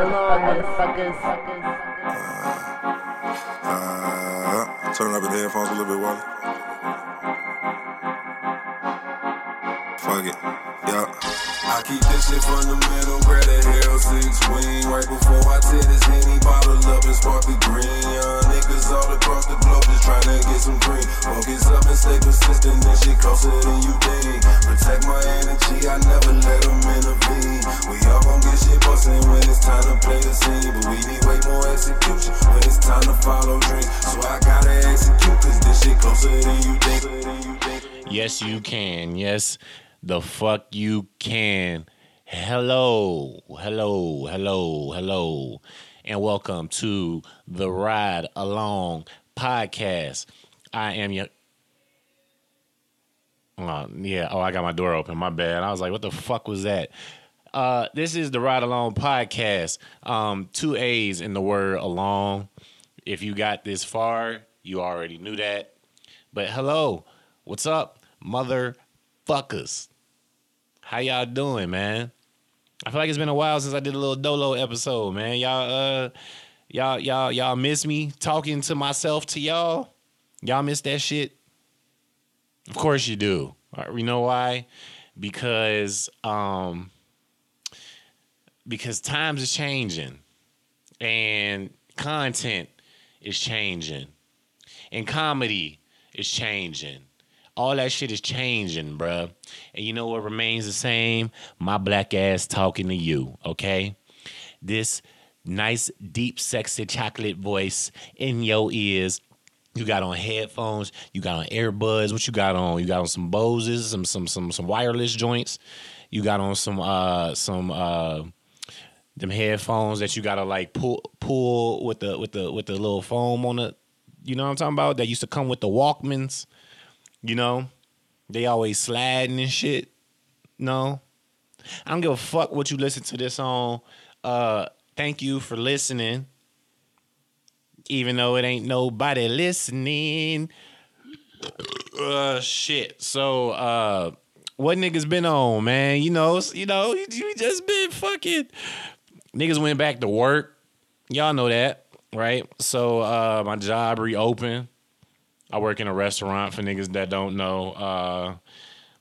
along, motherfuckers. Uh, turn up the headphones a little bit, Wally. Fuck it. Keep this shit from the middle, grab that hell six wing. Right before I tear this henny bottle up and spark the green. Young niggas all across the globe just trying to get some green. Focus up and stay persistent, this shit closer than you think. Protect my energy, I never let them intervene. We all gon' get shit bustin' when it's time to play the scene. But we need way more execution when it's time to follow dreams. So I gotta execute, cause this shit closer than you think. Yes, you can. Yes, the fuck you can. Hello, hello, hello, hello, and welcome to the Ride Along podcast. I am your. Uh, yeah. Oh, I got my door open. My bad. I was like, what the fuck was that? Uh, this is the Ride Along podcast. Um, two A's in the word along. If you got this far, you already knew that. But hello, what's up, motherfuckers? How y'all doing, man? I feel like it's been a while since I did a little Dolo episode, man. Y'all, uh, y'all, y'all, y'all miss me talking to myself to y'all. Y'all miss that shit. Of course you do. Uh, You know why? Because, um, because times is changing, and content is changing, and comedy is changing. All that shit is changing, bruh. And you know what remains the same? My black ass talking to you, okay? This nice, deep, sexy chocolate voice in your ears. You got on headphones, you got on earbuds. What you got on? You got on some Boses, some some some some wireless joints. You got on some uh some uh them headphones that you gotta like pull pull with the with the with the little foam on it. You know what I'm talking about? That used to come with the Walkmans. You know, they always sliding and shit. No, I don't give a fuck what you listen to this on. Uh, thank you for listening, even though it ain't nobody listening. Uh, shit. So, uh, what niggas been on, man? You know, you know, you, you just been fucking. Niggas went back to work. Y'all know that, right? So, uh, my job reopened. I work in a restaurant for niggas that don't know. Uh,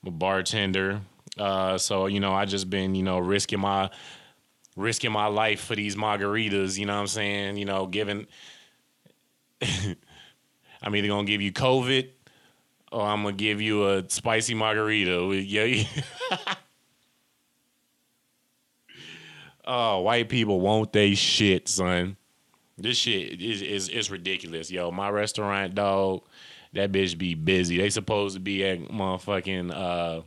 I'm a bartender. Uh, so you know, I just been you know risking my risking my life for these margaritas. You know what I'm saying? You know, giving. I'm either gonna give you COVID or I'm gonna give you a spicy margarita. Yeah. oh, white people won't they shit, son. This shit is is is ridiculous, yo. My restaurant, dog, that bitch be busy. They supposed to be at motherfucking uh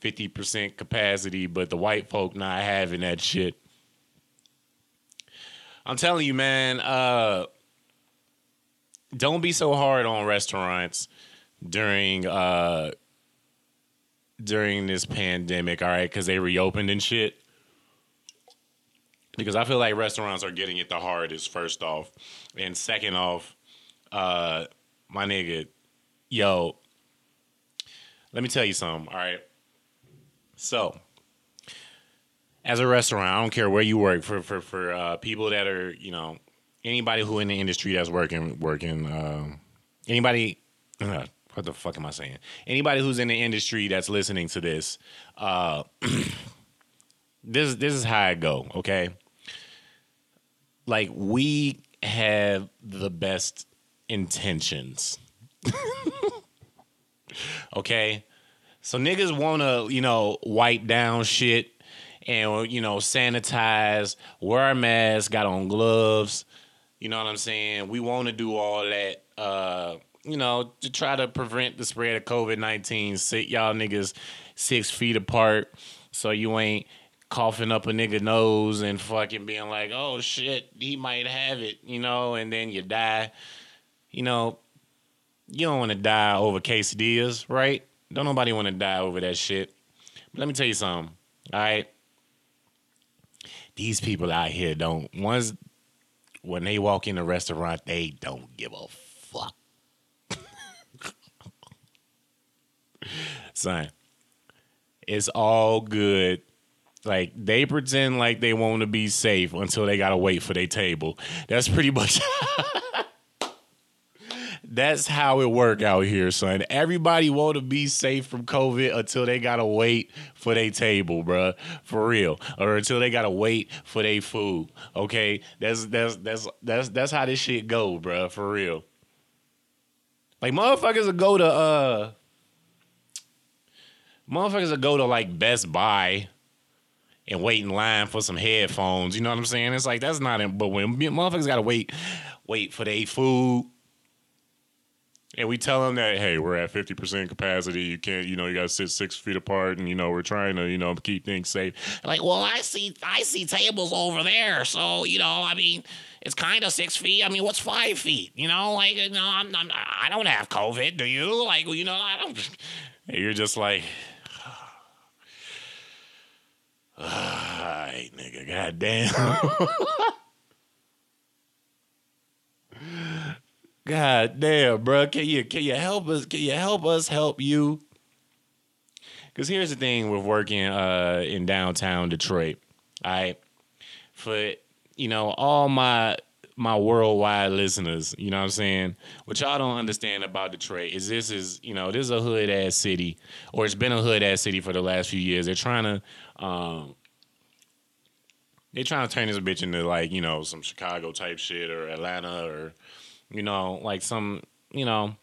fifty percent capacity, but the white folk not having that shit. I'm telling you, man. Uh, don't be so hard on restaurants during uh during this pandemic, all right? Because they reopened and shit because I feel like restaurants are getting it the hardest. First off, and second off, uh, my nigga, yo, let me tell you something. All right, so as a restaurant, I don't care where you work. For for for uh, people that are you know anybody who in the industry that's working working um, anybody. Uh, what the fuck am I saying? Anybody who's in the industry that's listening to this, uh, this this is how I go. Okay, like we have the best intentions. okay? So niggas wanna, you know, wipe down shit and you know, sanitize, wear a mask, got on gloves. You know what I'm saying? We wanna do all that uh, you know, to try to prevent the spread of COVID nineteen. Sit y'all niggas six feet apart so you ain't coughing up a nigga nose and fucking being like, oh shit, he might have it, you know, and then you die. You know, you don't want to die over quesadillas, right? Don't nobody want to die over that shit. But let me tell you something, all right? These people out here don't, once, when they walk in a restaurant, they don't give a fuck. Son, it's all good Like they pretend like they want to be safe until they gotta wait for their table. That's pretty much. That's how it work out here, son. Everybody want to be safe from COVID until they gotta wait for their table, bruh. For real, or until they gotta wait for their food. Okay, that's that's that's that's that's how this shit go, bruh. For real. Like motherfuckers will go to uh, motherfuckers will go to like Best Buy and wait in line for some headphones. You know what I'm saying? It's like that's not. But when motherfuckers gotta wait, wait for their food and we tell them that hey we're at 50% capacity. You can't you know you got to sit six feet apart and you know we're trying to you know keep things safe. Like well i see i see tables over there. So you know i mean it's kind of six feet. I mean what's five feet? You know like know i'm, I'm i don't have covid. Do you? Like you know i don't you're just like all right nigga goddamn God damn, bro. Can you can you help us? Can you help us help you? Because here's the thing with working uh, in downtown Detroit. I for you know all my my worldwide listeners, you know what I'm saying? What y'all don't understand about Detroit is this is, you know, this is a hood ass city, or it's been a hood ass city for the last few years. They're trying to um they're trying to turn this bitch into like, you know, some Chicago type shit or Atlanta or you know, like some, you know,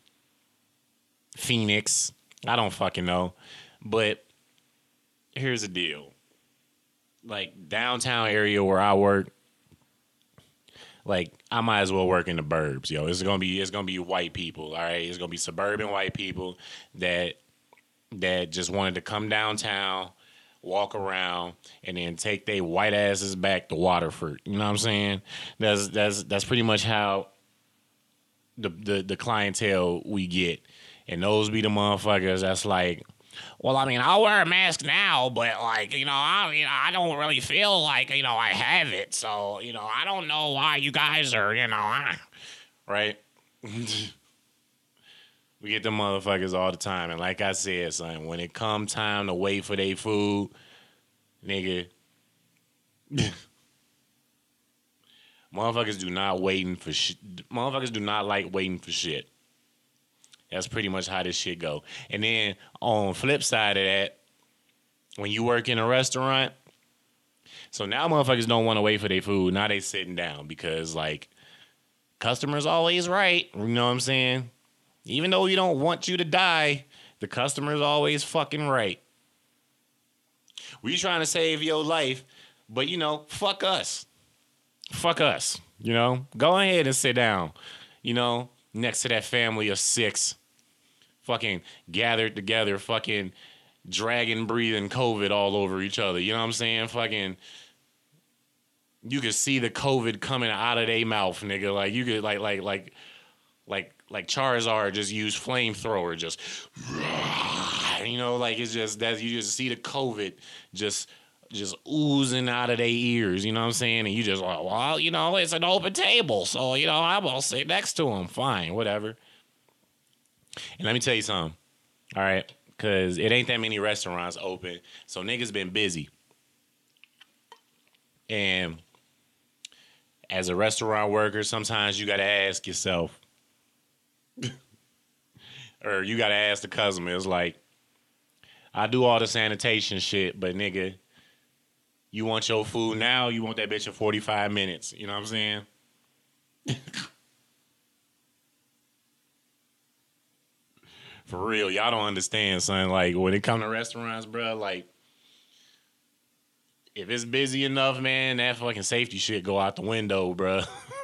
Phoenix. I don't fucking know. But here's the deal. Like downtown area where I work, like I might as well work in the burbs, yo. It's gonna be it's gonna be white people, all right. It's gonna be suburban white people that that just wanted to come downtown, walk around, and then take their white asses back to Waterford. You know what I'm saying? That's that's that's pretty much how the, the the clientele we get, and those be the motherfuckers that's like, well, I mean, I'll wear a mask now, but like, you know, I you know, I don't really feel like you know I have it, so you know, I don't know why you guys are, you know, I... right. we get the motherfuckers all the time, and like I said, son, when it come time to wait for their food, nigga. Motherfuckers do not waiting for shit. Motherfuckers do not like waiting for shit. That's pretty much how this shit go. And then on flip side of that, when you work in a restaurant, so now motherfuckers don't want to wait for their food. Now they sitting down because like customers always right. You know what I'm saying? Even though you don't want you to die, the customer's always fucking right. We trying to save your life, but you know, fuck us fuck us. You know, go ahead and sit down. You know, next to that family of six, fucking gathered together, fucking dragon breathing COVID all over each other. You know what I'm saying? Fucking, you could see the COVID coming out of their mouth, nigga. Like you could like like like like like Charizard just use flamethrower, just you know, like it's just that you just see the COVID just just oozing out of their ears, you know what I'm saying? And you just like, well, you know, it's an open table, so you know, I'm gonna sit next to him. Fine, whatever. And let me tell you something, all right? Cause it ain't that many restaurants open, so niggas been busy. And as a restaurant worker, sometimes you gotta ask yourself, or you gotta ask the customer. It's like, I do all the sanitation shit, but nigga, you want your food now, you want that bitch in 45 minutes. You know what I'm saying? For real, y'all don't understand, son. Like when it come to restaurants, bro, like if it's busy enough, man, that fucking safety shit go out the window, bro.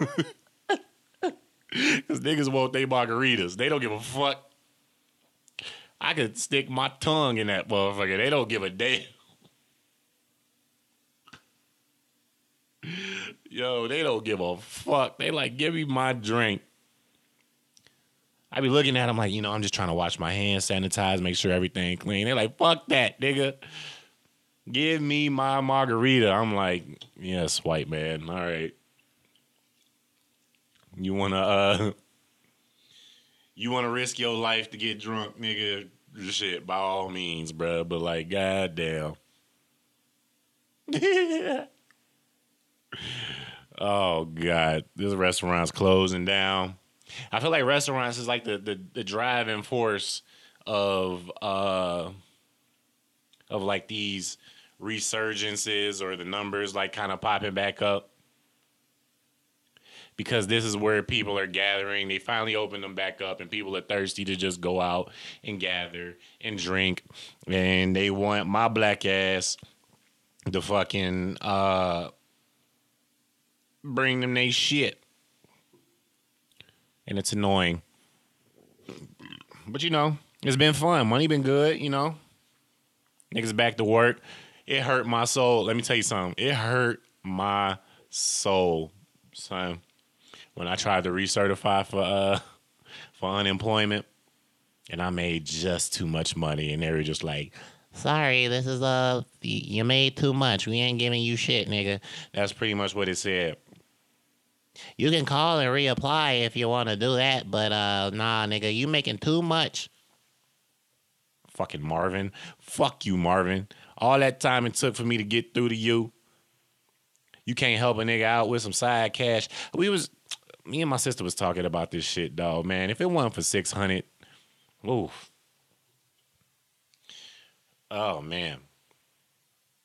Cause niggas want they margaritas. They don't give a fuck. I could stick my tongue in that motherfucker. They don't give a damn. Yo, they don't give a fuck. They like, give me my drink. I be looking at them like, you know, I'm just trying to wash my hands, sanitize, make sure everything clean. They're like, fuck that, nigga. Give me my margarita. I'm like, yes, white man. All right. You wanna uh you wanna risk your life to get drunk, nigga? Shit, by all means, bro. But like, goddamn. oh God, this restaurant's closing down. I feel like restaurants is like the the, the driving force of uh of like these resurgences or the numbers like kind of popping back up because this is where people are gathering. They finally opened them back up, and people are thirsty to just go out and gather and drink. And they want my black ass to fucking uh, bring them they shit. And it's annoying. But you know, it's been fun. Money been good, you know. Niggas back to work. It hurt my soul. Let me tell you something. It hurt my soul, son when I tried to recertify for uh for unemployment, and I made just too much money, and they were just like, "Sorry, this is uh you made too much. We ain't giving you shit, nigga." That's pretty much what it said. You can call and reapply if you want to do that, but uh nah, nigga, you making too much. Fucking Marvin. Fuck you, Marvin. All that time it took for me to get through to you. You can't help a nigga out with some side cash. We was me and my sister was talking about this shit, dog. Man, if it wasn't for six hundred, oof. Oh man,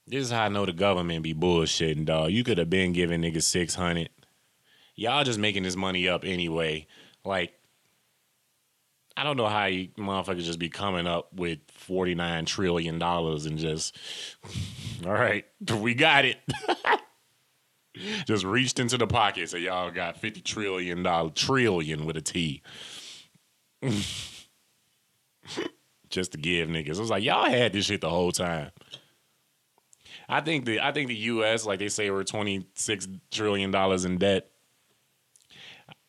this is how I know the government be bullshitting, dog. You could have been giving niggas six hundred. Y'all just making this money up anyway. Like, I don't know how you motherfuckers just be coming up with forty nine trillion dollars and just, all right, we got it. just reached into the pocket. So y'all got fifty trillion dollar trillion with a T. just to give niggas. I was like, y'all had this shit the whole time. I think the I think the U.S. like they say we're twenty six trillion dollars in debt.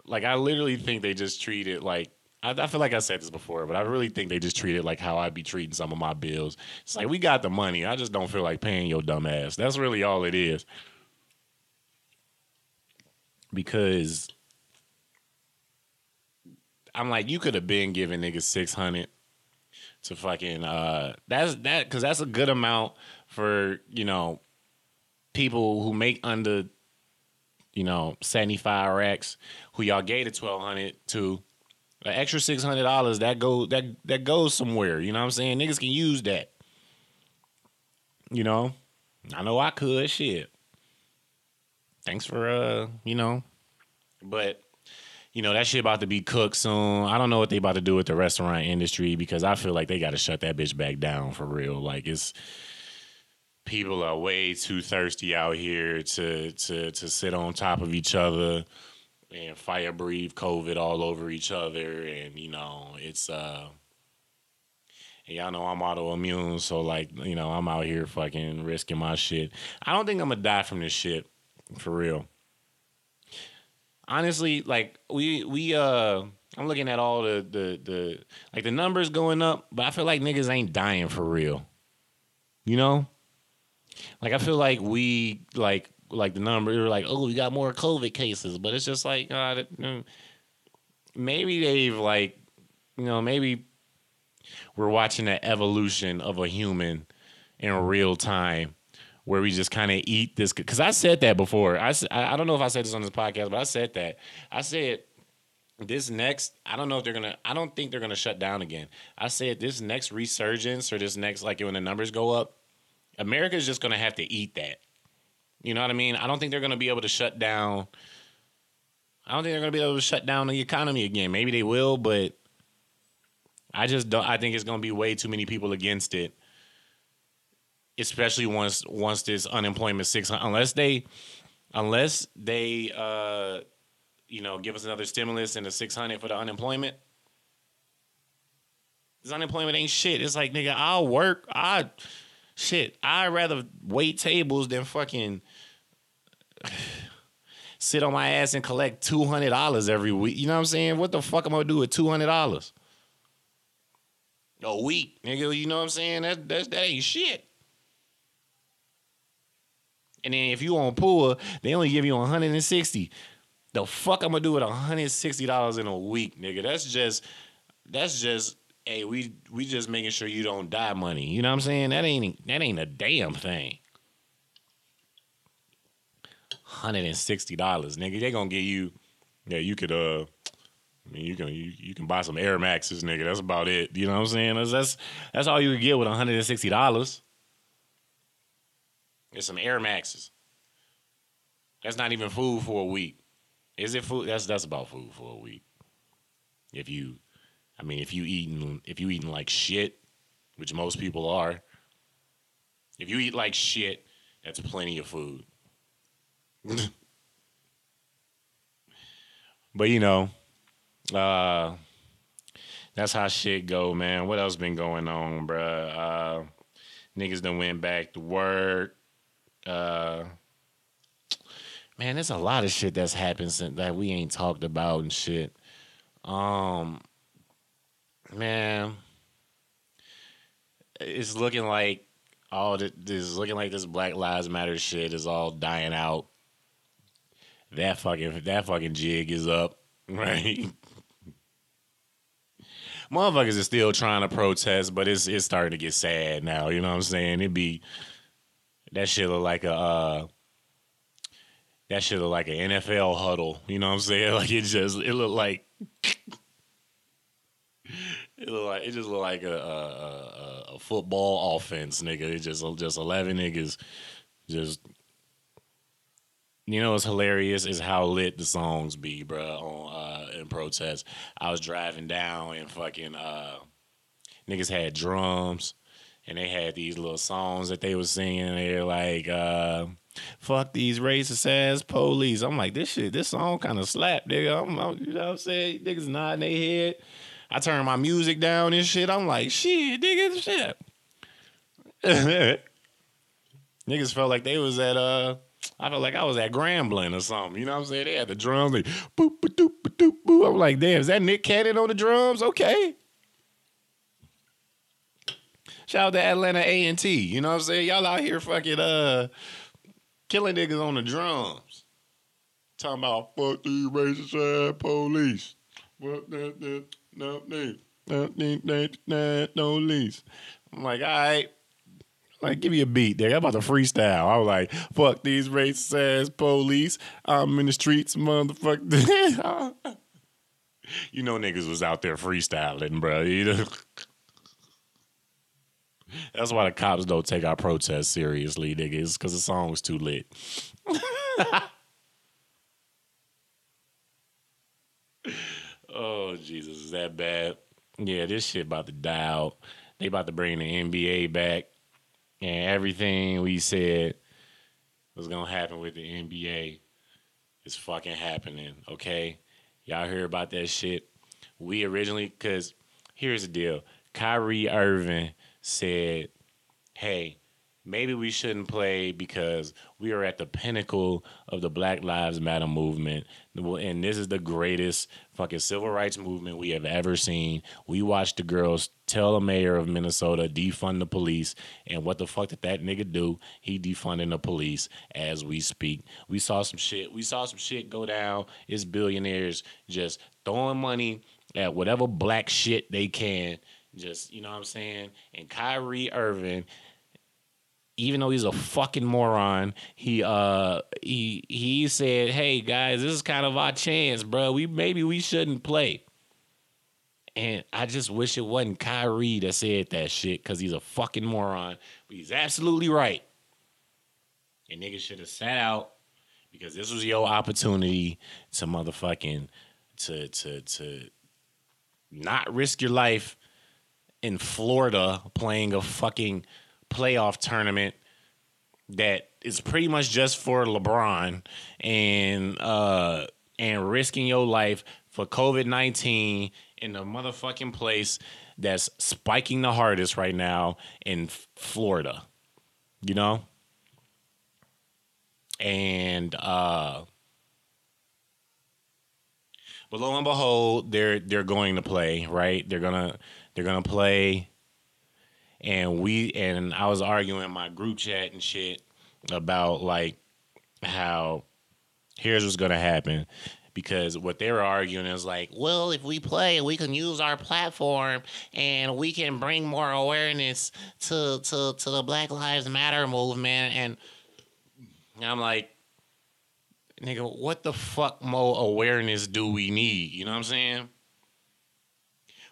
Like I literally think they just treat it like I, I, feel like I said this before, but I really think they just treat it like how I'd be treating some of my bills. It's like we got the money, I just don't feel like paying your dumb ass. That's really all it is because I'm like, you could have been giving niggas six hundred to fucking uh that's that because that's a good amount for you know people who make under you know 75 racks who y'all gave the 1200 to. An extra $600 that go that that goes somewhere you know what i'm saying? Niggas can use that. You know? I know i could shit. Thanks for uh, you know, but you know that shit about to be cooked soon. I don't know what they about to do with the restaurant industry because I feel like they got to shut that bitch back down for real. Like it's people are way too thirsty out here to to to sit on top of each other and fire breathe COVID all over each other, and you know it's uh. And y'all know I'm autoimmune, so like, you know, I'm out here fucking risking my shit. I don't think I'm gonna die from this shit. For real. Honestly, like we we uh I'm looking at all the the the like the numbers going up, but I feel like niggas ain't dying for real. You know? Like I feel like we like like the number like oh we got more COVID cases, but it's just like uh, maybe they've like you know maybe we're watching the evolution of a human in real time where we just kind of eat this because I said that before. I I don't know if I said this on this podcast, but I said that. I said this next. I don't know if they're gonna. I don't think they're gonna shut down again. I said this next resurgence or this next like when the numbers go up, America's just gonna have to eat that. You know what I mean? I don't think they're gonna be able to shut down. I don't think they're gonna be able to shut down the economy again. Maybe they will, but I just don't. I think it's gonna be way too many people against it especially once once this unemployment six hundred unless they unless they uh you know give us another stimulus and a six hundred for the unemployment. This unemployment ain't shit. It's like nigga, I'll work. I shit. I'd rather wait tables than fucking sit on my ass and collect two hundred dollars every week. You know what I'm saying? What the fuck am I gonna do with two hundred dollars? A week, nigga. You know what I'm saying? That that that ain't shit. And then if you on pool, they only give you 160. The fuck I'm gonna do with 160 dollars in a week, nigga? That's just that's just hey, we we just making sure you don't die money. You know what I'm saying? That ain't that ain't a damn thing. hundred and sixty dollars, nigga. They gonna give you, yeah, you could uh, I mean, you can you, you can buy some Air Maxes, nigga. That's about it. You know what I'm saying? That's that's, that's all you could get with one hundred and sixty dollars. It's some Air Maxes. That's not even food for a week. Is it food? That's that's about food for a week. If you, I mean, if you eating if you eating like shit, which most people are. If you eat like shit, that's plenty of food. but you know, uh, that's how shit go, man. What else been going on, bruh? Uh, niggas done went back to work. Uh, man, there's a lot of shit that's happened since that we ain't talked about and shit. Um, man, it's looking like all this is looking like this Black Lives Matter shit is all dying out. That fucking that fucking jig is up, right? Motherfuckers are still trying to protest, but it's it's starting to get sad now. You know what I'm saying? It be that shit look like a uh, that shit look like an NFL huddle. You know what I'm saying? Like it just it look like it look like it just look like a a, a, football offense, nigga. It just just eleven niggas just. You know what's hilarious is how lit the songs be, bro. On uh, in protest, I was driving down and fucking uh, niggas had drums and they had these little songs that they was singing. They're like, uh, "Fuck these racist ass police." I'm like, this shit, this song kind of slap, nigga. I'm, I'm, you know what I'm saying? Niggas nodding their head. I turn my music down and shit. I'm like, shit, nigga, shit. Niggas felt like they was at uh. I felt like I was at Grambling or something. You know what I'm saying? They had the drums, like boop, boop, doop, boop, doop, boop. I'm like, damn, is that Nick Cannon on the drums? Okay. Shout out to Atlanta A and T. You know what I'm saying? Y'all out here fucking uh killing niggas on the drums. Talking about fuck these racist police. Fuck that that no need. No need no no, no lease. I'm like, all right. Like, give me a beat, there. I'm about to freestyle. I was like, fuck these racist ass police. I'm in the streets, motherfucker. you know niggas was out there freestyling, bro. You know? That's why the cops don't take our protests seriously, niggas, because the song was too lit. oh, Jesus, is that bad? Yeah, this shit about to die out. They about to bring the NBA back. And everything we said was gonna happen with the NBA is fucking happening, okay? Y'all hear about that shit? We originally, cause here's the deal. Kyrie Irving said, hey, maybe we shouldn't play because we are at the pinnacle of the Black Lives Matter movement. And this is the greatest fucking civil rights movement we have ever seen. We watched the girls tell the mayor of Minnesota defund the police. And what the fuck did that nigga do? He defunding the police as we speak. We saw some shit. We saw some shit go down. It's billionaires just throwing money at whatever black shit they can just, you know what I'm saying? And Kyrie Irving, even though he's a fucking moron, he uh he he said, "Hey guys, this is kind of our chance, bro. We maybe we shouldn't play." And I just wish it wasn't Kyrie that said that shit because he's a fucking moron. But he's absolutely right. And niggas should have sat out because this was your opportunity to motherfucking to to to not risk your life in Florida playing a fucking playoff tournament that is pretty much just for LeBron and uh and risking your life for COVID nineteen in the motherfucking place that's spiking the hardest right now in Florida. You know? And uh but lo and behold, they're they're going to play, right? They're gonna they're gonna play, and we and I was arguing in my group chat and shit about like how here's what's gonna happen because what they were arguing is like, well, if we play, we can use our platform and we can bring more awareness to to to the Black Lives Matter movement. And I'm like, nigga, what the fuck more awareness do we need? You know what I'm saying?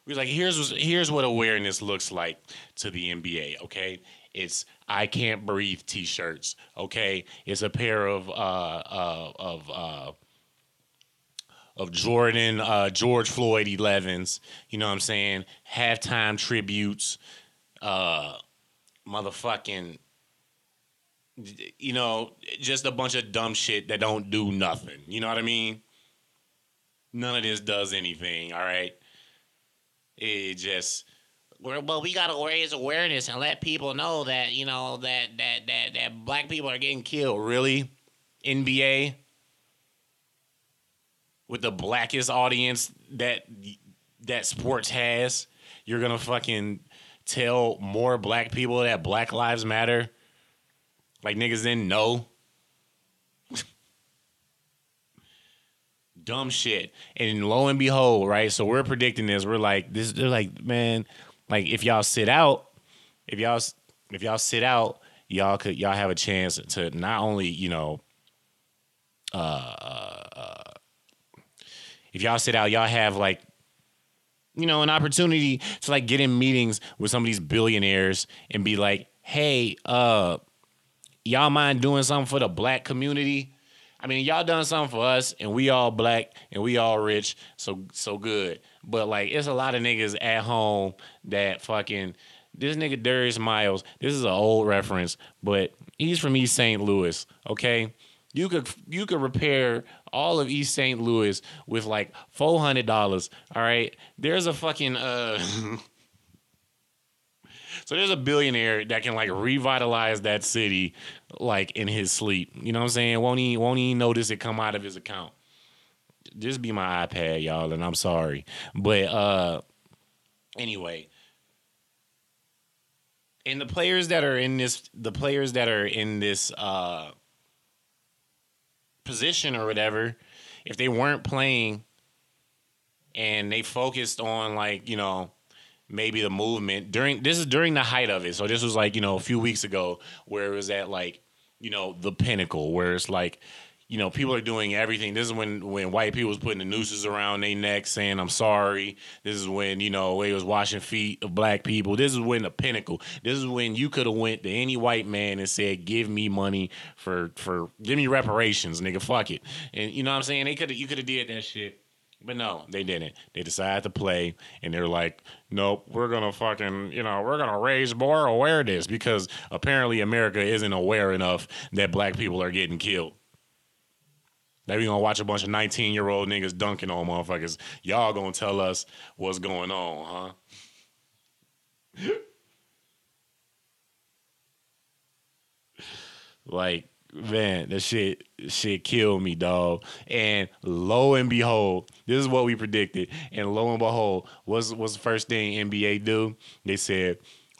We're like, here's here's what awareness looks like to the NBA. Okay, it's I can't breathe T-shirts. Okay, it's a pair of uh, uh of uh of Jordan uh George Floyd 11s. You know what I'm saying? Halftime tributes. Uh, motherfucking you know, just a bunch of dumb shit that don't do nothing. You know what I mean? None of this does anything, all right? It just well, we gotta raise awareness and let people know that you know that that that that black people are getting killed. Really, NBA with the blackest audience that that sports has, you're gonna fucking tell more black people that Black Lives Matter like niggas didn't know. Dumb shit. And lo and behold, right? So we're predicting this. We're like, this they're like, man, like if y'all sit out, if y'all if y'all sit out, y'all could y'all have a chance to not only, you know, uh, uh, if y'all sit out, y'all have like you know, an opportunity to like get in meetings with some of these billionaires and be like, hey, uh, y'all mind doing something for the black community? I mean, y'all done something for us, and we all black and we all rich, so so good. But like, it's a lot of niggas at home that fucking this nigga Darius Miles. This is an old reference, but he's from East St. Louis. Okay, you could you could repair all of East St. Louis with like four hundred dollars. All right, there's a fucking uh. So there's a billionaire that can like revitalize that city like in his sleep. You know what I'm saying? Won't he won't he notice it come out of his account? Just be my iPad, y'all, and I'm sorry. But uh anyway. And the players that are in this the players that are in this uh position or whatever, if they weren't playing and they focused on like, you know, maybe the movement during this is during the height of it. So this was like, you know, a few weeks ago where it was at like, you know, the pinnacle where it's like, you know, people are doing everything. This is when when white people was putting the nooses around their neck saying I'm sorry. This is when, you know, they was washing feet of black people. This is when the pinnacle. This is when you could have went to any white man and said, Give me money for for give me reparations, nigga. Fuck it. And you know what I'm saying? They could you could have did that shit but no, they didn't. They decided to play, and they're like, nope, we're gonna fucking, you know, we're gonna raise more awareness because apparently America isn't aware enough that black people are getting killed. Now we gonna watch a bunch of 19 year old niggas dunking on motherfuckers. Y'all gonna tell us what's going on, huh? like man, that shit shit killed me, dog. And lo and behold, this is what we predicted. And lo and behold, what's what's the first thing NBA do? They said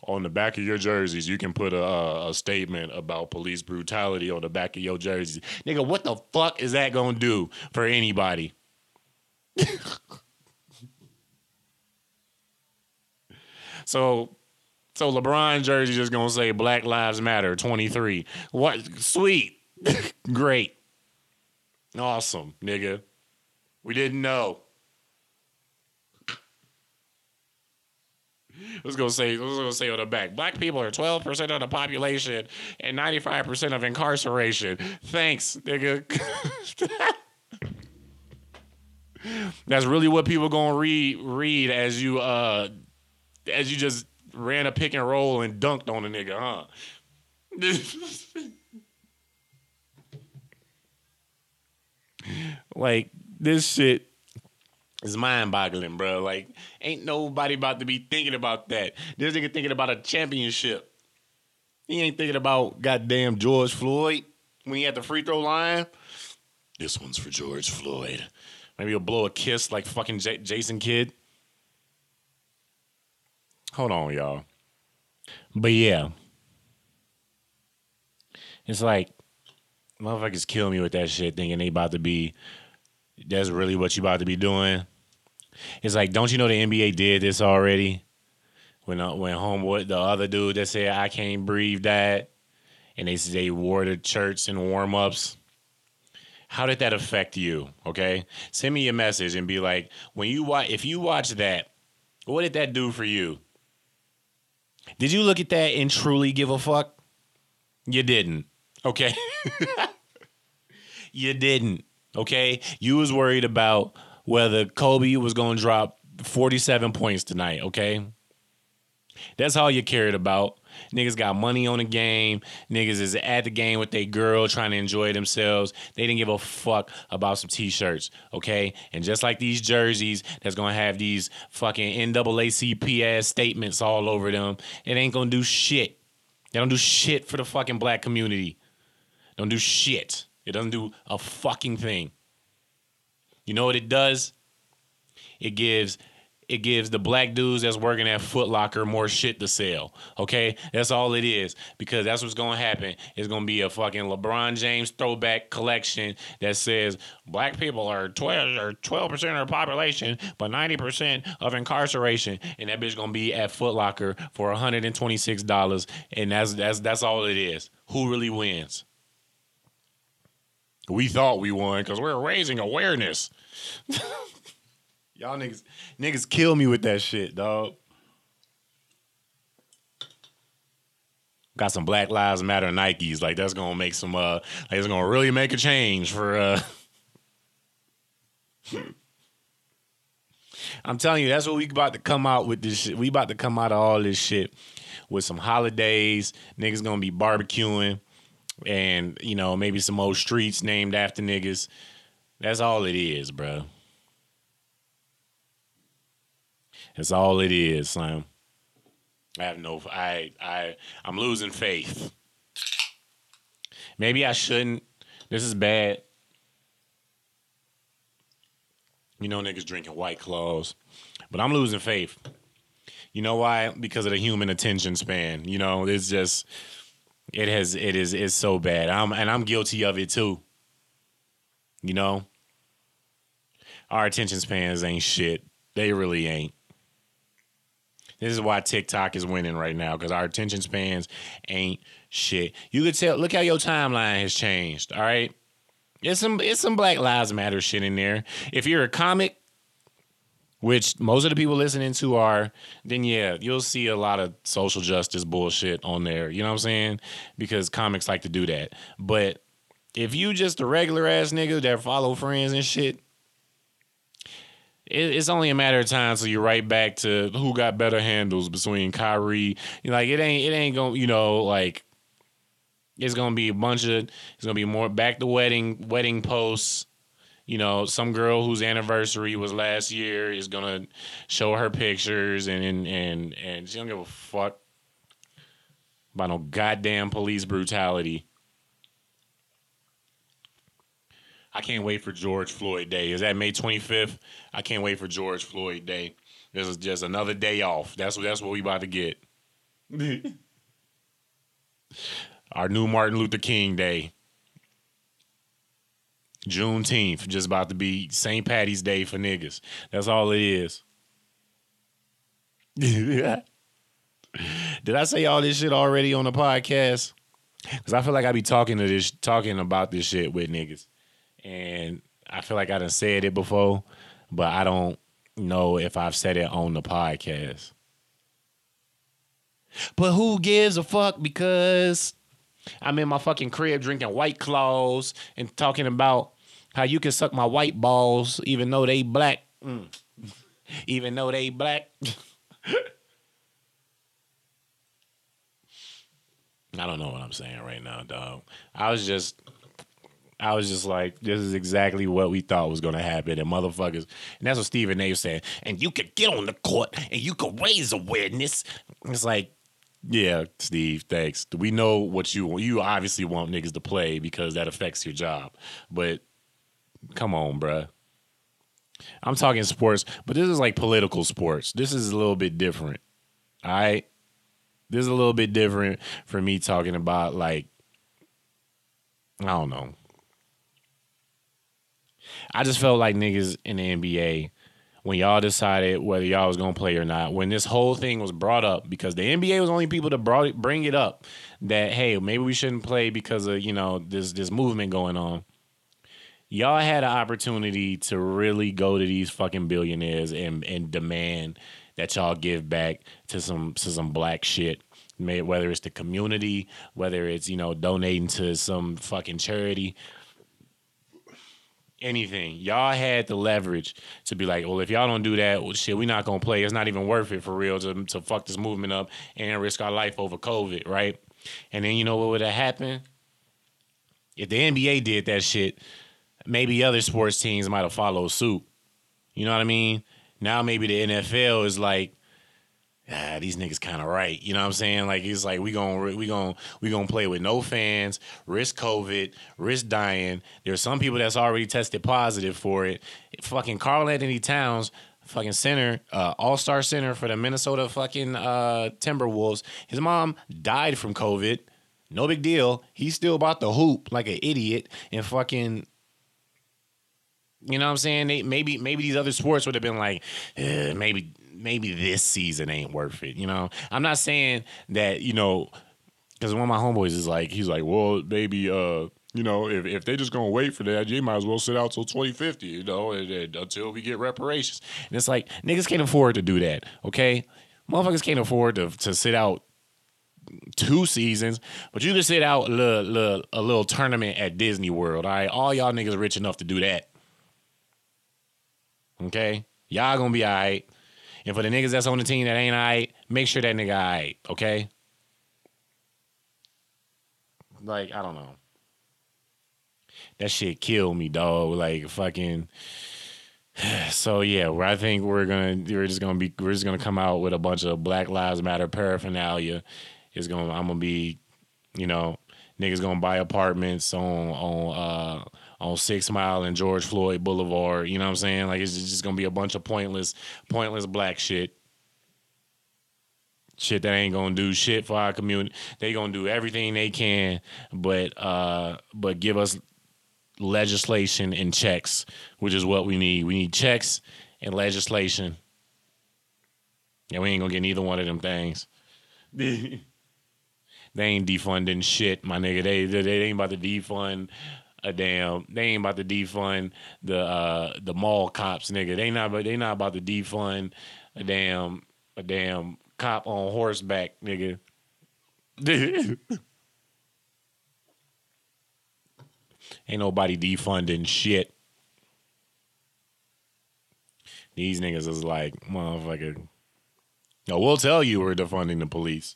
on the back of your jerseys, you can put a, a statement about police brutality on the back of your jerseys. Nigga, what the fuck is that gonna do for anybody? so so LeBron jersey just gonna say Black Lives Matter 23. What sweet. Great. Awesome, nigga. We didn't know. Let's go say let's go say on the back. Black people are 12% of the population and 95% of incarceration. Thanks, nigga. That's really what people gonna read read as you uh as you just ran a pick and roll and dunked on a nigga, huh? like this shit is mind boggling, bro. Like, ain't nobody about to be thinking about that. This nigga thinking about a championship. He ain't thinking about goddamn George Floyd when he at the free throw line. This one's for George Floyd. Maybe he'll blow a kiss like fucking J- Jason Kidd. Hold on, y'all. But yeah. It's like motherfuckers kill me with that shit thinking they about to be that's really what you about to be doing. It's like, don't you know the NBA did this already? When uh, when homeboy the other dude that said I can't breathe that, and they they wore the shirts and warm ups. how did that affect you? Okay, send me a message and be like, when you watch, if you watch that, what did that do for you? Did you look at that and truly give a fuck? You didn't. Okay. you didn't. Okay. You was worried about whether Kobe was gonna drop 47 points tonight, okay? That's all you cared about. Niggas got money on the game. Niggas is at the game with their girl trying to enjoy themselves. They didn't give a fuck about some t-shirts, okay? And just like these jerseys that's gonna have these fucking NAACP ass statements all over them, it ain't gonna do shit. They don't do shit for the fucking black community. Don't do shit. It doesn't do a fucking thing. You know what it does? It gives it gives the black dudes that's working at Foot Locker more shit to sell. Okay, that's all it is because that's what's gonna happen. It's gonna be a fucking LeBron James throwback collection that says black people are twelve or twelve percent of the population, but ninety percent of incarceration, and that bitch gonna be at Foot Locker for hundred and twenty six dollars, and that's that's that's all it is. Who really wins? We thought we won because we're raising awareness. Y'all niggas, niggas kill me with that shit, dog. Got some Black Lives Matter Nikes. Like that's gonna make some uh like it's gonna really make a change for uh I'm telling you, that's what we about to come out with this shit. We about to come out of all this shit with some holidays. Niggas gonna be barbecuing and, you know, maybe some old streets named after niggas. That's all it is, bro. That's all it is, Slim. I have no I I I'm losing faith. Maybe I shouldn't. This is bad. You know niggas drinking white claws. But I'm losing faith. You know why? Because of the human attention span. You know, it's just it has it is it's so bad. I'm and I'm guilty of it too. You know? Our attention spans ain't shit. They really ain't. This is why TikTok is winning right now because our attention spans ain't shit. You could tell. Look how your timeline has changed. All right, it's some it's some Black Lives Matter shit in there. If you're a comic, which most of the people listening to are, then yeah, you'll see a lot of social justice bullshit on there. You know what I'm saying? Because comics like to do that. But if you just a regular ass nigga that follow friends and shit, it's only a matter of time so you're right back to who got better handles between Kyrie. Like it ain't it ain't gonna you know like it's gonna be a bunch of it's gonna be more back to wedding wedding posts. You know, some girl whose anniversary was last year is gonna show her pictures and and and, and she don't give a fuck about no goddamn police brutality. I can't wait for George Floyd Day. Is that May 25th? I can't wait for George Floyd Day. This is just another day off. That's what that's what we about to get. Our new Martin Luther King Day. Juneteenth, just about to be St. Patty's Day for niggas. That's all it is. Did I say all this shit already on the podcast? Because I feel like I be talking to this, talking about this shit with niggas and I feel like I done said it before, but I don't know if I've said it on the podcast. But who gives a fuck? Because I'm in my fucking crib drinking white claws and talking about how you can suck my white balls even though they black. Mm. Even though they black. I don't know what I'm saying right now, dog. I was just I was just like, this is exactly what we thought was going to happen. And motherfuckers, and that's what Stephen A. said. And you could get on the court and you could raise awareness. It's like, yeah, Steve, thanks. We know what you want. You obviously want niggas to play because that affects your job. But come on, bruh. I'm talking sports, but this is like political sports. This is a little bit different. All right. This is a little bit different for me talking about like I don't know. I just felt like niggas in the NBA when y'all decided whether y'all was gonna play or not, when this whole thing was brought up, because the NBA was only people to brought it, bring it up that hey, maybe we shouldn't play because of you know this this movement going on. y'all had an opportunity to really go to these fucking billionaires and and demand that y'all give back to some to some black shit. Whether it's the community, whether it's you know donating to some fucking charity, anything. Y'all had the leverage to be like, well, if y'all don't do that, well, shit, we're not gonna play. It's not even worth it for real to to fuck this movement up and risk our life over COVID, right? And then you know what would have happened? If the NBA did that shit, maybe other sports teams might have followed suit. You know what I mean? Now maybe the NFL is like, ah, these niggas kind of right. You know what I'm saying? Like it's like we going we going we going to play with no fans, risk COVID, risk dying. There's some people that's already tested positive for it. Fucking Karl-Anthony Towns, fucking center, uh, All Star center for the Minnesota fucking uh, Timberwolves. His mom died from COVID. No big deal. He's still about the hoop like an idiot and fucking you know what I'm saying? They, maybe maybe these other sports would have been like, eh, maybe maybe this season ain't worth it. You know, I'm not saying that you know, because one of my homeboys is like, he's like, well, maybe uh, you know, if if they just gonna wait for that, you might as well sit out till 2050. You know, and, and until we get reparations. And it's like niggas can't afford to do that. Okay, motherfuckers can't afford to to sit out two seasons, but you can sit out a little, little, a little tournament at Disney World. All right, all y'all niggas rich enough to do that. Okay? Y'all gonna be all right. And for the niggas that's on the team that ain't right, make sure that nigga right, okay? Like, I don't know. That shit killed me, dog. Like, fucking. So yeah, I think we're gonna we're just gonna be we're just gonna come out with a bunch of Black Lives Matter paraphernalia. It's gonna I'm gonna be, you know, niggas gonna buy apartments on on uh on Six Mile and George Floyd Boulevard. You know what I'm saying? Like it's just gonna be a bunch of pointless, pointless black shit. Shit that ain't gonna do shit for our community. They gonna do everything they can, but uh, but give us legislation and checks, which is what we need. We need checks and legislation. And we ain't gonna get neither one of them things. they ain't defunding shit, my nigga. They, they they ain't about to defund a damn. They ain't about to defund the uh the mall cops, nigga. They not they not about to defund a damn a damn cop on horseback, nigga. ain't nobody defunding shit. These niggas is like, motherfucker. No, we'll tell you we're defunding the police.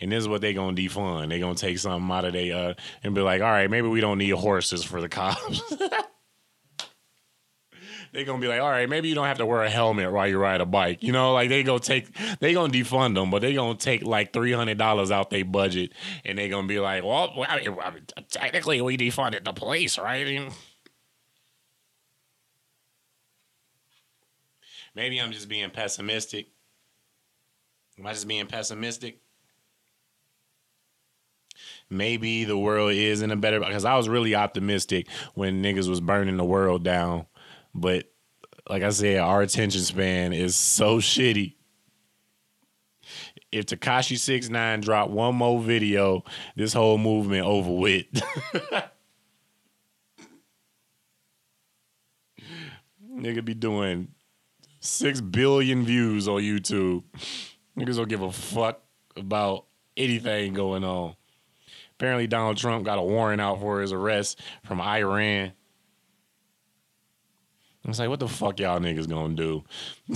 And this is what they gonna defund. They gonna take something out of they uh and be like, all right, maybe we don't need horses for the cops. they gonna be like, all right, maybe you don't have to wear a helmet while you ride a bike. You know, like they gonna take, they gonna defund them, but they gonna take like three hundred dollars out their budget, and they gonna be like, well, I mean, I mean, technically we defunded the police, right? Maybe I'm just being pessimistic. Am I just being pessimistic? Maybe the world is in a better because I was really optimistic when niggas was burning the world down. But like I said, our attention span is so shitty. If Tekashi Six Nine drop one more video, this whole movement over with. Nigga be doing six billion views on YouTube. Niggas don't give a fuck about anything going on. Apparently, Donald Trump got a warrant out for his arrest from Iran. I was like, what the fuck y'all niggas gonna do?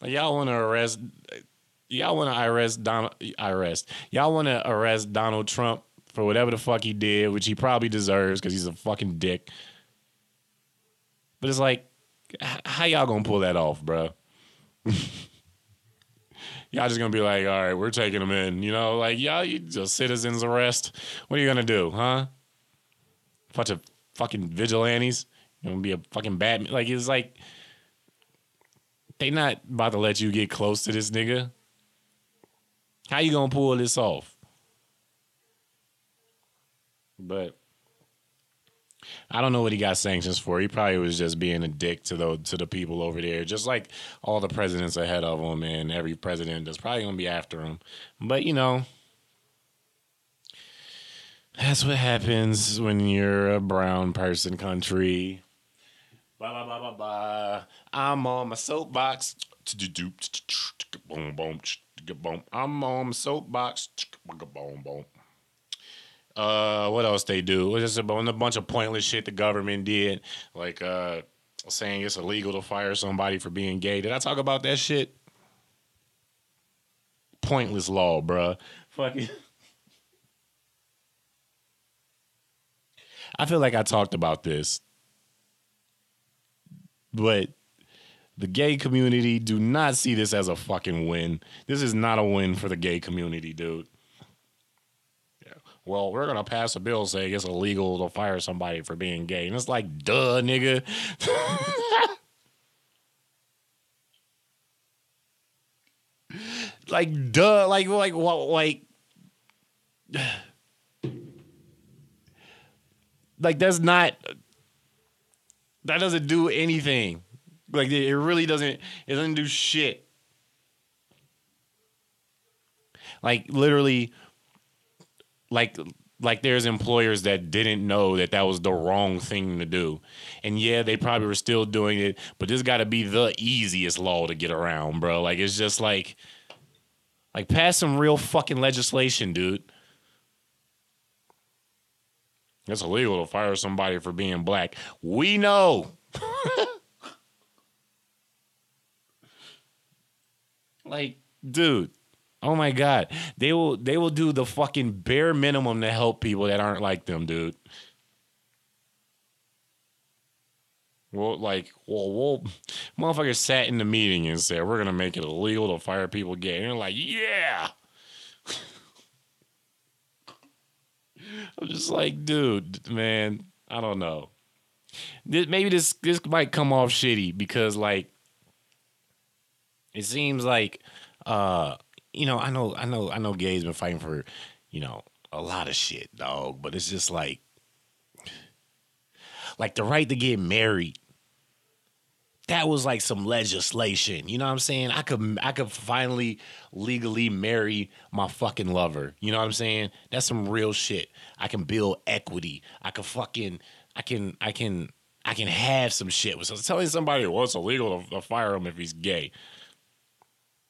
like y'all want to arrest, y'all want to arrest Donald, arrest, y'all want to arrest Donald Trump for whatever the fuck he did, which he probably deserves because he's a fucking dick. But it's like, how y'all gonna pull that off, bro? y'all just gonna be like, all right, we're taking them in, you know, like y'all, you just citizens arrest. What are you gonna do, huh? Bunch of fucking vigilantes. You gonna be a fucking Batman? Like it's like they not about to let you get close to this nigga. How you gonna pull this off? But I don't know what he got sanctions for. He probably was just being a dick to the to the people over there, just like all the presidents ahead of him, and every president that's probably gonna be after him. But you know, That's what happens when you're a brown person country. Ba ba ba ba ba. I'm on my soapbox. Boom. Boom. I'm on my soapbox. Boom boom. Uh, what else they do? It's just a, a bunch of pointless shit the government did, like uh, saying it's illegal to fire somebody for being gay. Did I talk about that shit? Pointless law, bruh. Fucking. I feel like I talked about this, but the gay community do not see this as a fucking win. This is not a win for the gay community, dude. Well, we're gonna pass a bill saying it's illegal to fire somebody for being gay, and it's like, duh, nigga. like, duh, like, like, what, like. like that's not that doesn't do anything like it really doesn't it doesn't do shit like literally like like there's employers that didn't know that that was the wrong thing to do and yeah they probably were still doing it but this got to be the easiest law to get around bro like it's just like like pass some real fucking legislation dude it's illegal to fire somebody for being black. We know. like, dude, oh my god, they will they will do the fucking bare minimum to help people that aren't like them, dude. Well, like, well, well, motherfuckers sat in the meeting and said, "We're gonna make it illegal to fire people gay," and they're like, "Yeah." I'm just like, dude, man, I don't know. This, maybe this this might come off shitty because like it seems like uh you know, I know I know I know Gay's been fighting for, you know, a lot of shit, dog, but it's just like like the right to get married that was like some legislation. You know what I'm saying? I could I could finally legally marry my fucking lover. You know what I'm saying? That's some real shit. I can build equity. I can fucking I can I can I can have some shit. So telling somebody well it's illegal to, to fire him if he's gay.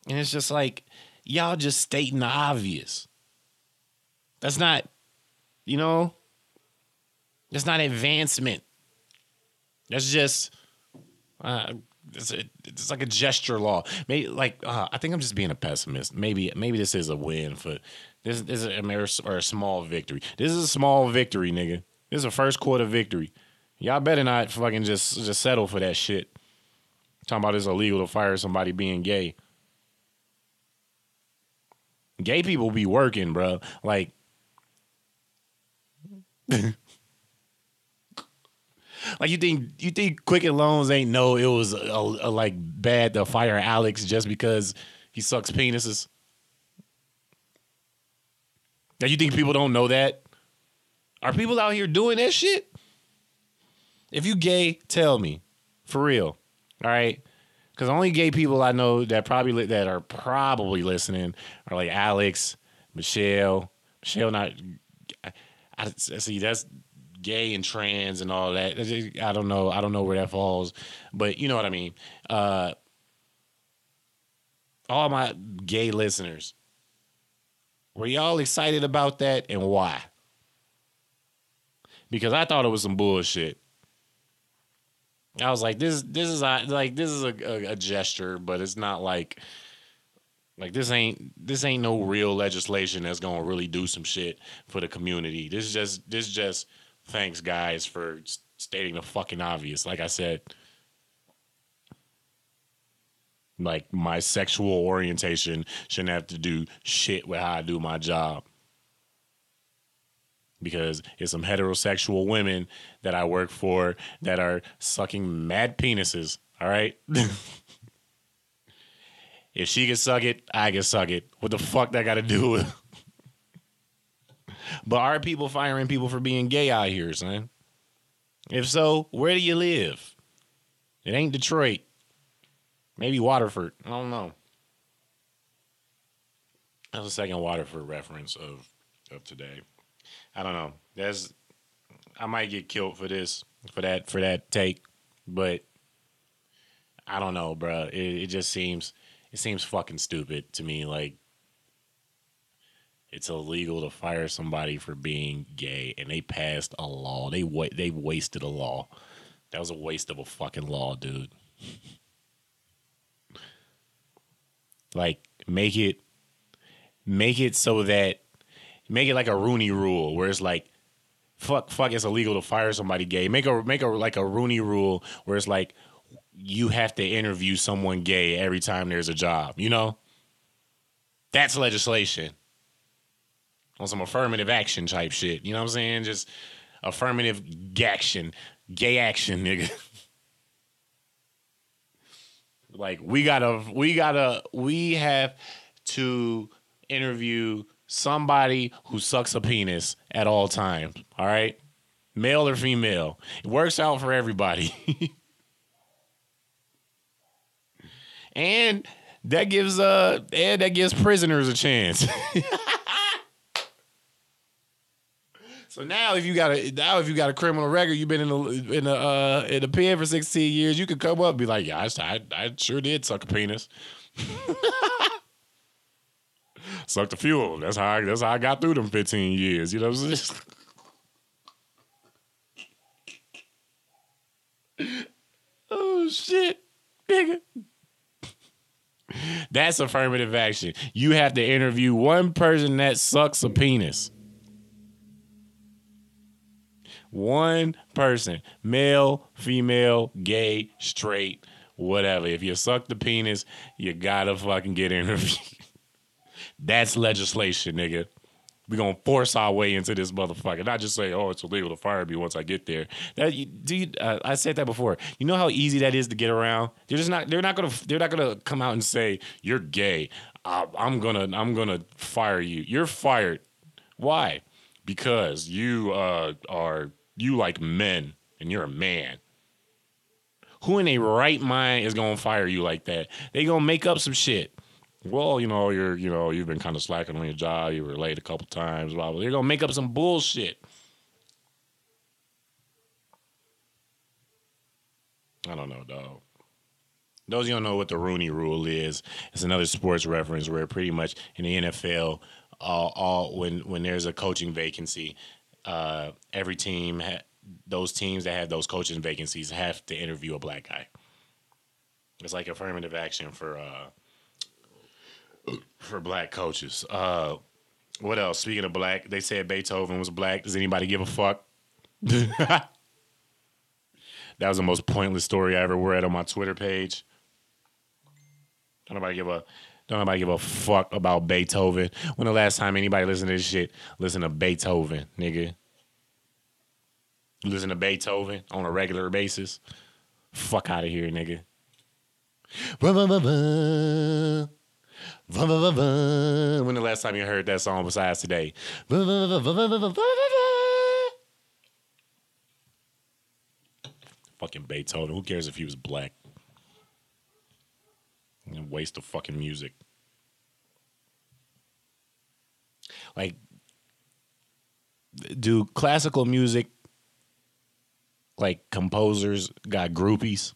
And it's just like y'all just stating the obvious. That's not, you know, that's not advancement. That's just uh, it's, a, it's like a gesture law. Maybe like uh, I think I'm just being a pessimist. Maybe maybe this is a win for this. This is a, or a small victory. This is a small victory, nigga. This is a first quarter victory. Y'all better not fucking just just settle for that shit. Talking about it's illegal to fire somebody being gay. Gay people be working, bro. Like Like you think you think Quicken Loans ain't know it was a, a, like bad to fire Alex just because he sucks penises? Now you think people don't know that? Are people out here doing that shit? If you gay, tell me, for real. All right, because the only gay people I know that probably li- that are probably listening are like Alex, Michelle, Michelle. Not, I, I see that's gay and trans and all that. I don't know. I don't know where that falls, but you know what I mean. Uh, all my gay listeners, were y'all excited about that and why? Because I thought it was some bullshit. I was like, this, this is like, this is a, a, a gesture, but it's not like, like this ain't this ain't no real legislation that's gonna really do some shit for the community. This is just this is just thanks guys for stating the fucking obvious. Like I said, like my sexual orientation shouldn't have to do shit with how I do my job. Because it's some heterosexual women that I work for that are sucking mad penises. All right. if she can suck it, I can suck it. What the fuck that got to do with? But are people firing people for being gay out here, son? If so, where do you live? It ain't Detroit. Maybe Waterford. I don't know. That's the second Waterford reference of of today. I don't know. That's I might get killed for this for that for that take, but I don't know, bro. It, it just seems it seems fucking stupid to me. Like it's illegal to fire somebody for being gay, and they passed a law. They wa- they wasted a law. That was a waste of a fucking law, dude. like make it make it so that make it like a Rooney rule where it's like fuck fuck it's illegal to fire somebody gay. Make a make a like a Rooney rule where it's like you have to interview someone gay every time there's a job, you know? That's legislation. On some affirmative action type shit. You know what I'm saying? Just affirmative action. Gay action, nigga. like we gotta we gotta we have to interview somebody who sucks a penis at all times. All right, male or female. It works out for everybody. and that gives uh and that gives prisoners a chance. so now if you got a now if you got a criminal record, you've been in the in the uh in the pen for 16 years, you could come up and be like, yeah, I, I sure did suck a penis. Sucked a few of them. That's how I, that's how I got through them 15 years. You know what I'm saying? oh shit, nigga. That's affirmative action. You have to interview one person that sucks a penis. One person, male, female, gay, straight, whatever. If you suck the penis, you gotta fucking get interviewed. That's legislation, nigga. We're gonna force our way into this motherfucker. Not just say, "Oh, it's illegal to fire me once I get there." That, do you, uh, I said that before. You know how easy that is to get around. They're just not. They're not gonna. They're not gonna come out and say you're gay. Uh, I'm gonna. I'm gonna fire you. You're fired. Why? Because you uh, are. You like men, and you're a man. Who in a right mind is gonna fire you like that? They gonna make up some shit well, you know, you're, you know, you've been kind of slacking on your job. You were late a couple times. Blah blah. You're gonna make up some bullshit. I don't know, dog. Those you don't know what the Rooney Rule is, it's another sports reference where pretty much in the NFL, all, all when when there's a coaching vacancy, uh, every team, ha- those teams that have those coaching vacancies have to interview a black guy. It's like affirmative action for. Uh, for black coaches. Uh, what else? Speaking of black, they said Beethoven was black. Does anybody give a fuck? that was the most pointless story I ever read on my Twitter page. Don't nobody give a don't nobody give a fuck about Beethoven. When the last time anybody listened to this shit, listen to Beethoven, nigga. Listen to Beethoven on a regular basis. Fuck out of here, nigga. When the last time you heard that song besides today? Fucking Beethoven. Who cares if he was black? Waste of fucking music. Like, do classical music, like composers, got groupies?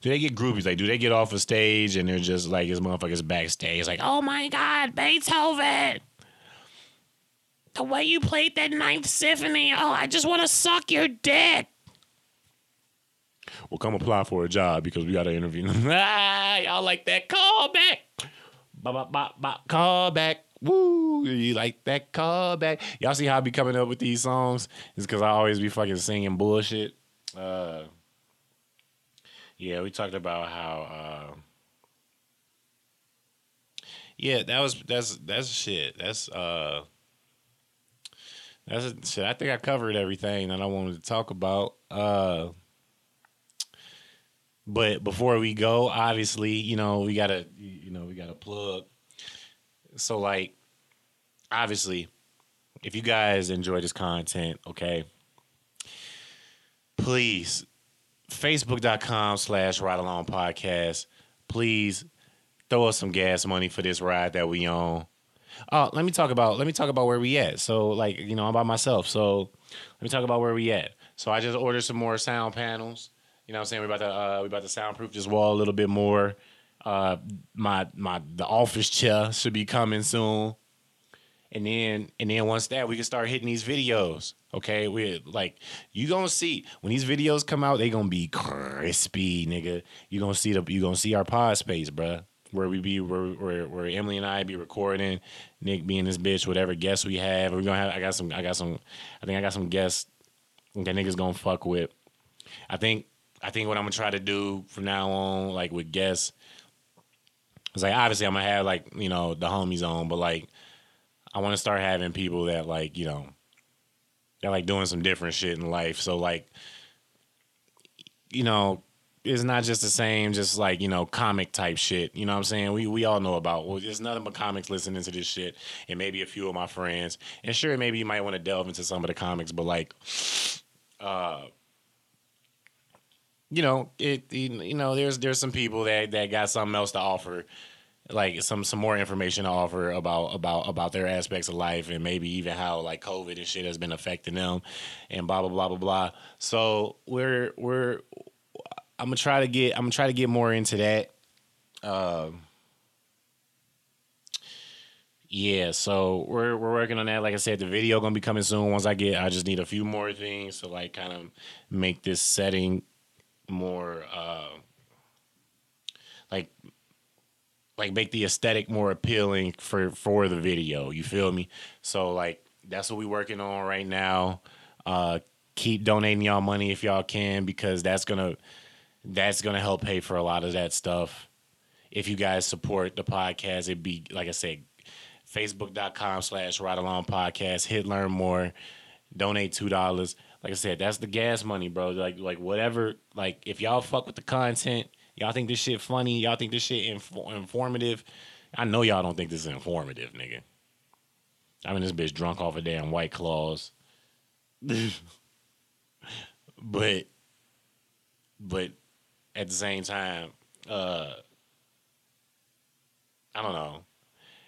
Do they get groupies? Like, do they get off a stage and they're just like his motherfuckers backstage, like, oh my god, Beethoven, the way you played that Ninth Symphony, oh, I just want to suck your dick. Well, come apply for a job because we got to interview. ah, y'all like that? Call back. Bop, bop, bop, bop. Call back. Woo! You like that? Call back. Y'all see how I be coming up with these songs? It's because I always be fucking singing bullshit. Uh, yeah, we talked about how. Uh, yeah, that was that's that's shit. That's uh. That's shit. I think I covered everything that I wanted to talk about. Uh. But before we go, obviously, you know, we gotta, you know, we gotta plug. So, like, obviously, if you guys enjoy this content, okay, please facebook.com slash ride along podcast please throw us some gas money for this ride that we on Oh, let me talk about let me talk about where we at. So like you know I'm by myself. So let me talk about where we at. So I just ordered some more sound panels. You know what I'm saying? We're about to uh, we about to soundproof this wall a little bit more. Uh, my my the office chair should be coming soon. And then and then once that we can start hitting these videos. Okay, we like you gonna see when these videos come out, they gonna be crispy, nigga. You gonna see the you gonna see our pod space, bruh. Where we be where, where where Emily and I be recording, Nick being this bitch, whatever guests we have. We're gonna have I got some I got some I think I got some guests that niggas gonna fuck with. I think I think what I'm gonna try to do from now on, like with guests, is like obviously I'm gonna have like, you know, the homies on, but like I wanna start having people that like, you know, they're like doing some different shit in life. So like, you know, it's not just the same, just like you know, comic type shit. You know what I'm saying? We we all know about. Well, there's nothing but comics listening to this shit, and maybe a few of my friends. And sure, maybe you might want to delve into some of the comics, but like, uh, you know, it you know, there's there's some people that that got something else to offer like some some more information to offer about about about their aspects of life and maybe even how like COVID and shit has been affecting them and blah blah blah blah blah. So we're we're I'm gonna try to get I'm gonna try to get more into that. Um yeah, so we're we're working on that. Like I said, the video gonna be coming soon. Once I get, I just need a few more things to like kind of make this setting more uh like like make the aesthetic more appealing for for the video. You feel me? So like that's what we working on right now. Uh keep donating y'all money if y'all can because that's gonna that's gonna help pay for a lot of that stuff. If you guys support the podcast, it'd be like I said, facebook.com slash ride along podcast, hit learn more, donate two dollars. Like I said, that's the gas money, bro. Like like whatever, like if y'all fuck with the content, Y'all think this shit funny? Y'all think this shit inf- informative? I know y'all don't think this is informative, nigga. I mean, this bitch drunk off a damn white claws. but, but at the same time, uh, I don't know.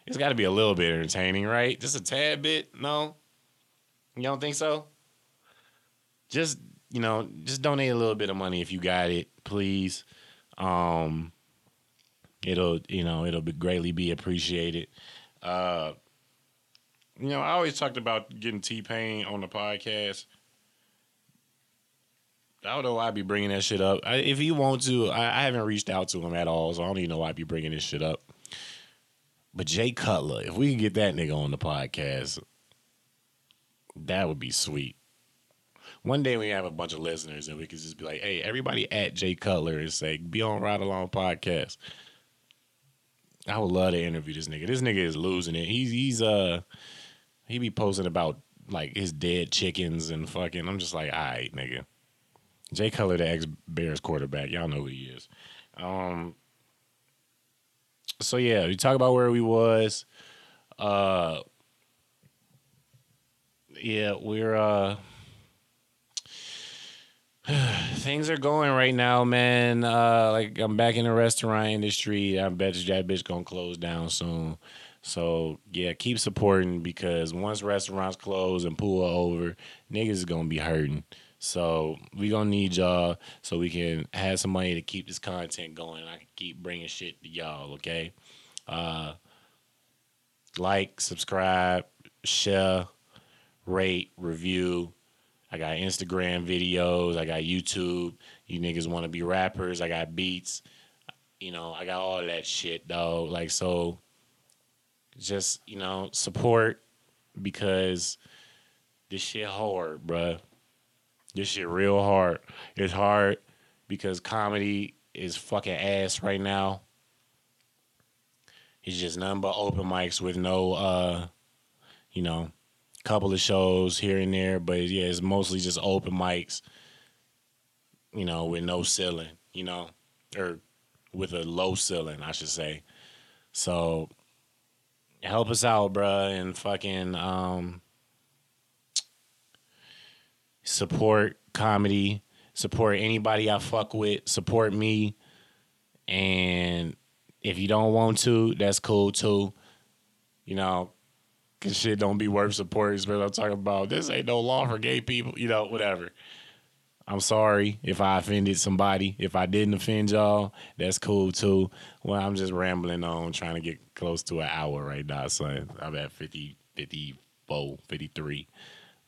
It's got to be a little bit entertaining, right? Just a tad bit. No, you don't think so? Just you know, just donate a little bit of money if you got it, please. Um, it'll you know it'll be greatly be appreciated. Uh, you know, I always talked about getting T-Pain on the podcast. I don't know why I be bringing that shit up. I, if you want to, I, I, haven't reached out to him at all, so I don't even know why I'd be bringing this shit up. But Jay Cutler, if we can get that nigga on the podcast, that would be sweet. One day we have a bunch of listeners and we could just be like, hey, everybody at Jay Cutler and say, be on Ride Along Podcast. I would love to interview this nigga. This nigga is losing it. He's he's uh he be posting about like his dead chickens and fucking I'm just like, all right, nigga. Jay Cutler, the ex Bears quarterback. Y'all know who he is. Um so yeah, we talk about where we was. Uh yeah, we're uh things are going right now, man. Uh, like I'm back in the restaurant industry. I bet you that bitch gonna close down soon. So yeah, keep supporting because once restaurants close and pull over, niggas is gonna be hurting. So we gonna need y'all so we can have some money to keep this content going. I can keep bringing shit to y'all. Okay, uh, like, subscribe, share, rate, review I got Instagram videos. I got YouTube. You niggas want to be rappers. I got beats. You know, I got all that shit, dog. Like, so just, you know, support because this shit hard, bruh. This shit real hard. It's hard because comedy is fucking ass right now. It's just nothing but open mics with no, uh, you know, couple of shows here and there, but yeah, it's mostly just open mics. You know, with no ceiling. You know, or with a low ceiling, I should say. So help us out, bruh, and fucking um, support comedy, support anybody I fuck with, support me. And if you don't want to, that's cool too. You know, Cause shit don't be worth supporting. But I'm talking about this ain't no law for gay people. You know, whatever. I'm sorry if I offended somebody. If I didn't offend y'all, that's cool too. Well, I'm just rambling on, trying to get close to an hour right now, son. I'm at 50, 54, 53.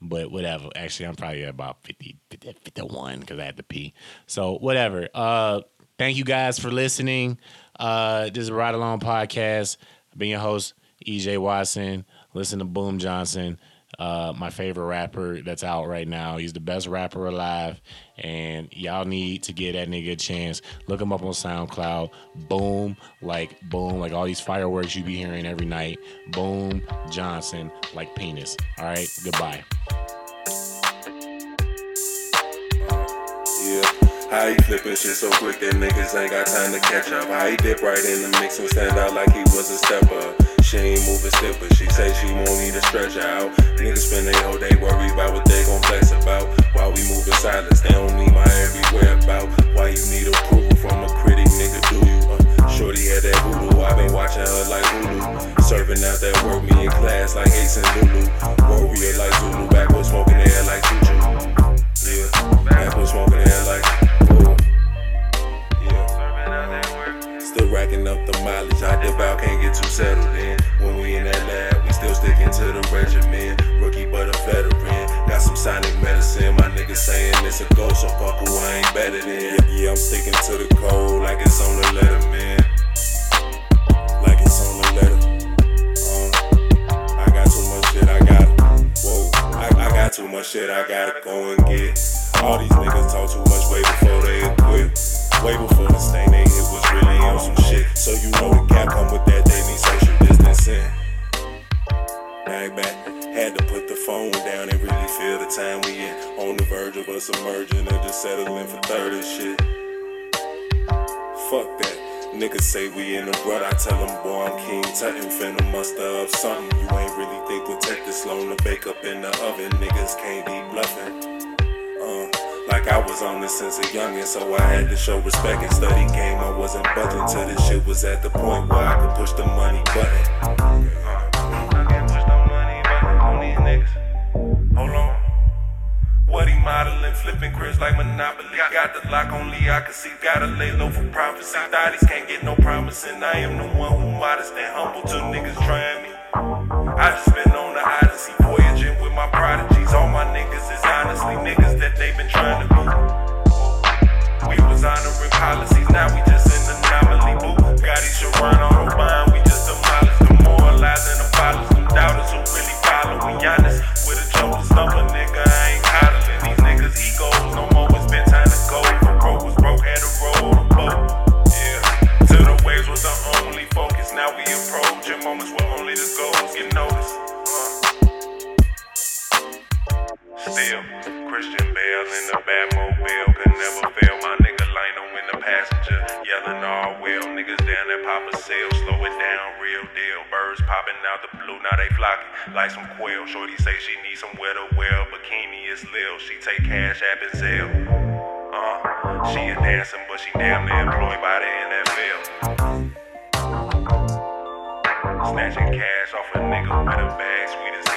But whatever. Actually, I'm probably at about 50, 50 51 because I had to pee. So whatever. Uh, thank you guys for listening. Uh, this is Ride Along podcast. I've been your host, EJ Watson. Listen to Boom Johnson uh, my favorite rapper that's out right now. He's the best rapper alive, and y'all need to give that nigga a chance. Look him up on SoundCloud. Boom, like boom, like all these fireworks you be hearing every night. Boom Johnson, like penis. All right, goodbye. Yeah. How he flippin' shit so quick that niggas ain't got time to catch up. How he dip right in the mix and stand out like he was a stepper. She ain't moving stiff, but she say she won't need a stretch out. Niggas spend their whole day worry about what they gon' flex about. While we move in silence, they don't need my everywhere about. Why you need approval from a critic, nigga? Do you? Uh, Shorty had that voodoo, i been watching her like Hulu. Serving out that work, me in class like Ace and Lulu. Warrior like Zulu, backwards smoking air like Choo. Yeah, backwards smoking up the mileage. I dip out, can't get too settled in. When we in that lab, we still sticking to the regimen. Rookie but a veteran. Got some sonic medicine. My niggas saying it's a ghost, so fuck who I ain't better than. Yeah, I'm sticking to the code like it's on the letter, man. Like it's on the letter. Um, I got too much shit I got. Whoa, I, I got too much shit I gotta go and get. All these niggas talk too much way before they quit. Way before this thing they hit was really on some shit. So you know the gap come with that, they need social distancing. Bag back, had to put the phone down and really feel the time we in. On the verge of us emerging or just settling for third and shit. Fuck that. Niggas say we in the rut, I tell them, boy, I'm King Tutton, finna muster up something. You ain't really think we'll take this long to bake up in the oven. Niggas can't be bluffing. Like I was on this since a youngin', so I had to show respect and study game. I wasn't budging till this shit was at the point where I could push the money button. I can't push the money button on these niggas. Hold on. What he modeling, flipping Chris like Monopoly. Got the lock on Lee, I can see. Gotta lay low for prophecy. Thotties can't get no promising. I am the one who modest and humble till niggas trying me. I just been on the odyssey, voyaging with my prodigies. All my niggas is honestly niggas that they been trying to honoring policies, now we just an anomaly. Each run on the like some quail. Shorty say she need some weather well. Bikini is lil, she take cash app and sell. Uh, she a dancer, but she damn near employed by the NFL. Snatching cash off a nigga with a bag, sweet